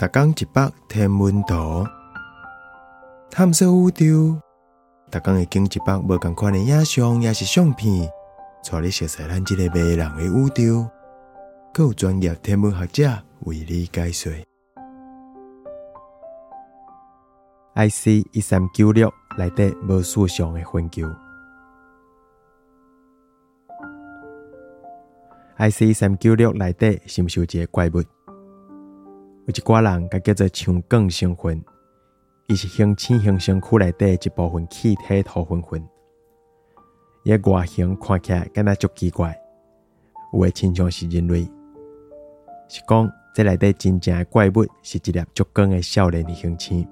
逐工一百天文图，探索宇宙。逐工会经一百无共款的影像，也是相片，带你熟悉咱即个迷人的宇宙。更有专业天文学者为你解说。IC 一三九六内底无数上的分球。IC 一三九六内底是毋是有一个怪物？有一寡人甲叫做长梗星云，伊是恒星恒星区内底一部分气体土混混。伊外形看起来敢若足奇怪，有诶亲像是人类。是讲，这内底真正诶怪物是一粒足光诶少年的恒星。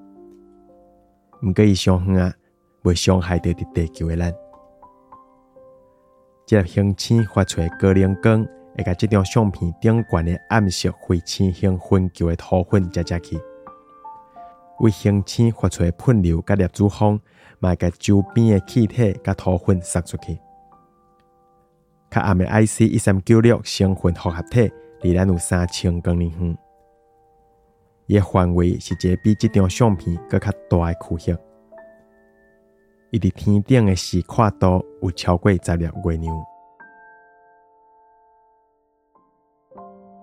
毋过伊伤远啊，未伤害到伫地球诶咱。这粒恒星发出高能光，会甲即张相片顶悬诶暗色灰青星分球诶土粉遮遮去。为恒星发出诶喷流甲粒子风，嘛甲周边诶气体甲土粉撒出去。较暗诶 IC 一三九六星分复合体。离咱有三千公里远，伊范围是一个比即张相片搁较大诶区域。伊伫天顶诶视跨度有超过十粒月亮。you